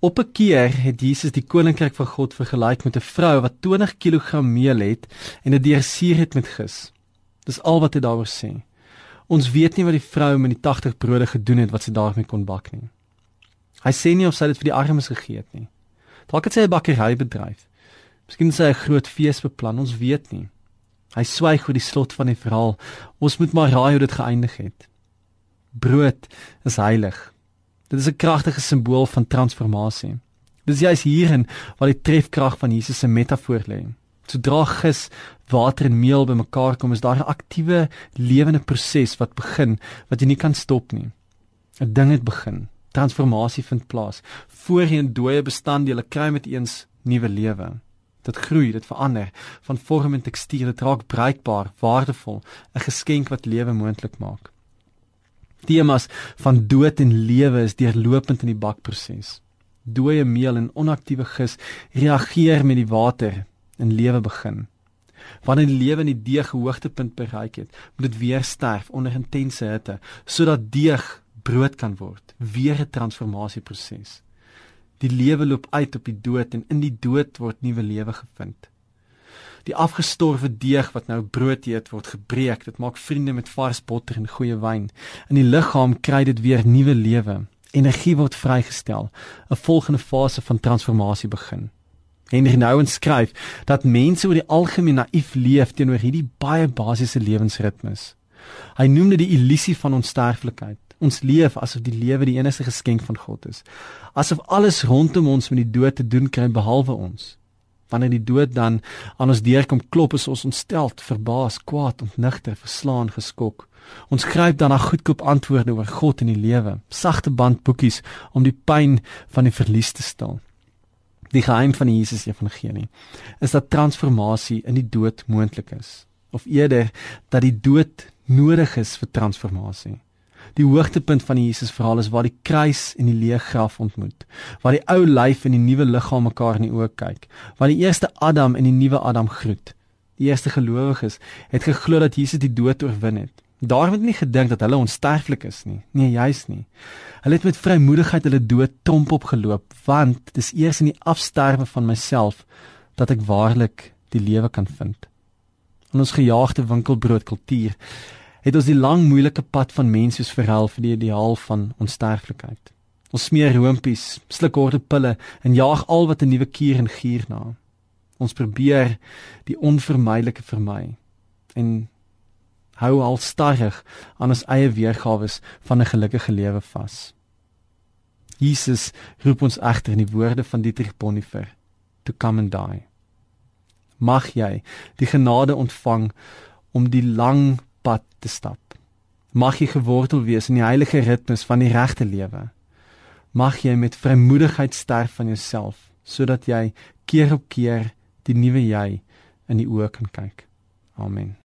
Op 'n keer het Jesus die koninkryk van God vergelyk met 'n vrou wat 20 kg meel het en dit deursuur het met gis. Dis al wat hy daaroor sê. Ons weet nie wat die vrou met die 80 brode gedoen het wat sy daarmee kon bak nie. Hy sê nie of sy dit vir die armes gegee het nie. Dalk het sy 'n bakkery bedryf. Miskien het sy 'n groot fees beplan, ons weet nie. Hy swyg oor die slot van die verhaal. Ons moet maar raai hoe dit geëindig het. Brood is heilig. Dit is 'n kragtige simbool van transformasie. Dit is juist hierin waar die trefkrag van Jesus se metafoor lê. Sodra gis, water en meel bymekaar kom, is daar 'n aktiewe lewende proses wat begin wat jy nie kan stop nie. 'n Ding het begin. Transformasie vind plaas. Voorheen dooie bestanddele kry met eens nuwe lewe. Dit groei, dit verander van vorm en tekstuur, dit raak bruikbaar, waardevol, 'n geskenk wat lewe moontlik maak. Temas van dood en lewe is deurlopend in die bakproses. Dooie meel en onaktiewe gis reageer met die water en lewe begin. Wanneer die lewe in die deeg hoogtepunt bereik het, moet dit weer sterf onder intense hitte sodat deeg brood kan word. Weer 'n transformasieproses. Die lewe loop uit op die dood en in die dood word nuwe lewe gevind. Die afgestorwe deeg wat nou brood eet word gebreek. Dit maak vriende met vars botter en goeie wyn. In die liggaam kry dit weer nuwe lewe. Energie word vrygestel. 'n Volgende fase van transformasie begin. Henry Nouwen skryf dat mense oor die algemeen naïef leef teenoor hierdie baie basiese lewensritmes. Hy noem dit die illusie van onsterflikheid. Ons leef asof die lewe die enigste geskenk van God is. Asof alles rondom ons met die dood te doen kry behalwe ons. Wanneer die dood dan aan ons deur kom klop, is ons ontsteld, verbaas, kwaad, ontnigter, verslaan, geskok. Ons gryp dan na goedkoop antwoorde oor God en die lewe, sagte bandboekies om die pyn van die verlies te stil. Die geheim van die Jesus Evangelie is dat transformasie in die dood moontlik is, of eerder dat die dood nodig is vir transformasie. Die hoogtepunt van die Jesus verhaal is waar die kruis en die leë graf ontmoet, waar die ou lyf en die nuwe liggaam mekaar in die oë kyk, waar die eerste Adam en die nuwe Adam groet. Die eerste gelowiges het geglo dat Jesus die dood oorwin het. Daarom het nie gedink dat hulle onsterflik is nie. Nee, juis nie. Hulle het met vrymoedigheid hulle dood tromp opgeloop, want dis eers in die afsterwe van myself dat ek waarlik die lewe kan vind. In ons gejaagde winkelbroodkultuur het ons die lang moeilike pad van mens soos verhel vir die ideaal van onsterflikheid. Ons smeer roompies, sluk horde pille en jaag al wat 'n nuwe kuur en gier na. Ons probeer die onvermydelike vermy en hou al stadig aan ons eie weergawe van 'n gelukkige lewe vas. Jesus roep ons egter in die woorde van Dietrich Bonhoeffer to come and die. Mag jy die genade ontvang om die lang pad te stap. Mag jy gewortel wees in die heilige ritmes van die regte lewe. Mag jy met vrymoedigheid sterf van jouself sodat jy keer op keer die nuwe jy in die oë kan kyk. Amen.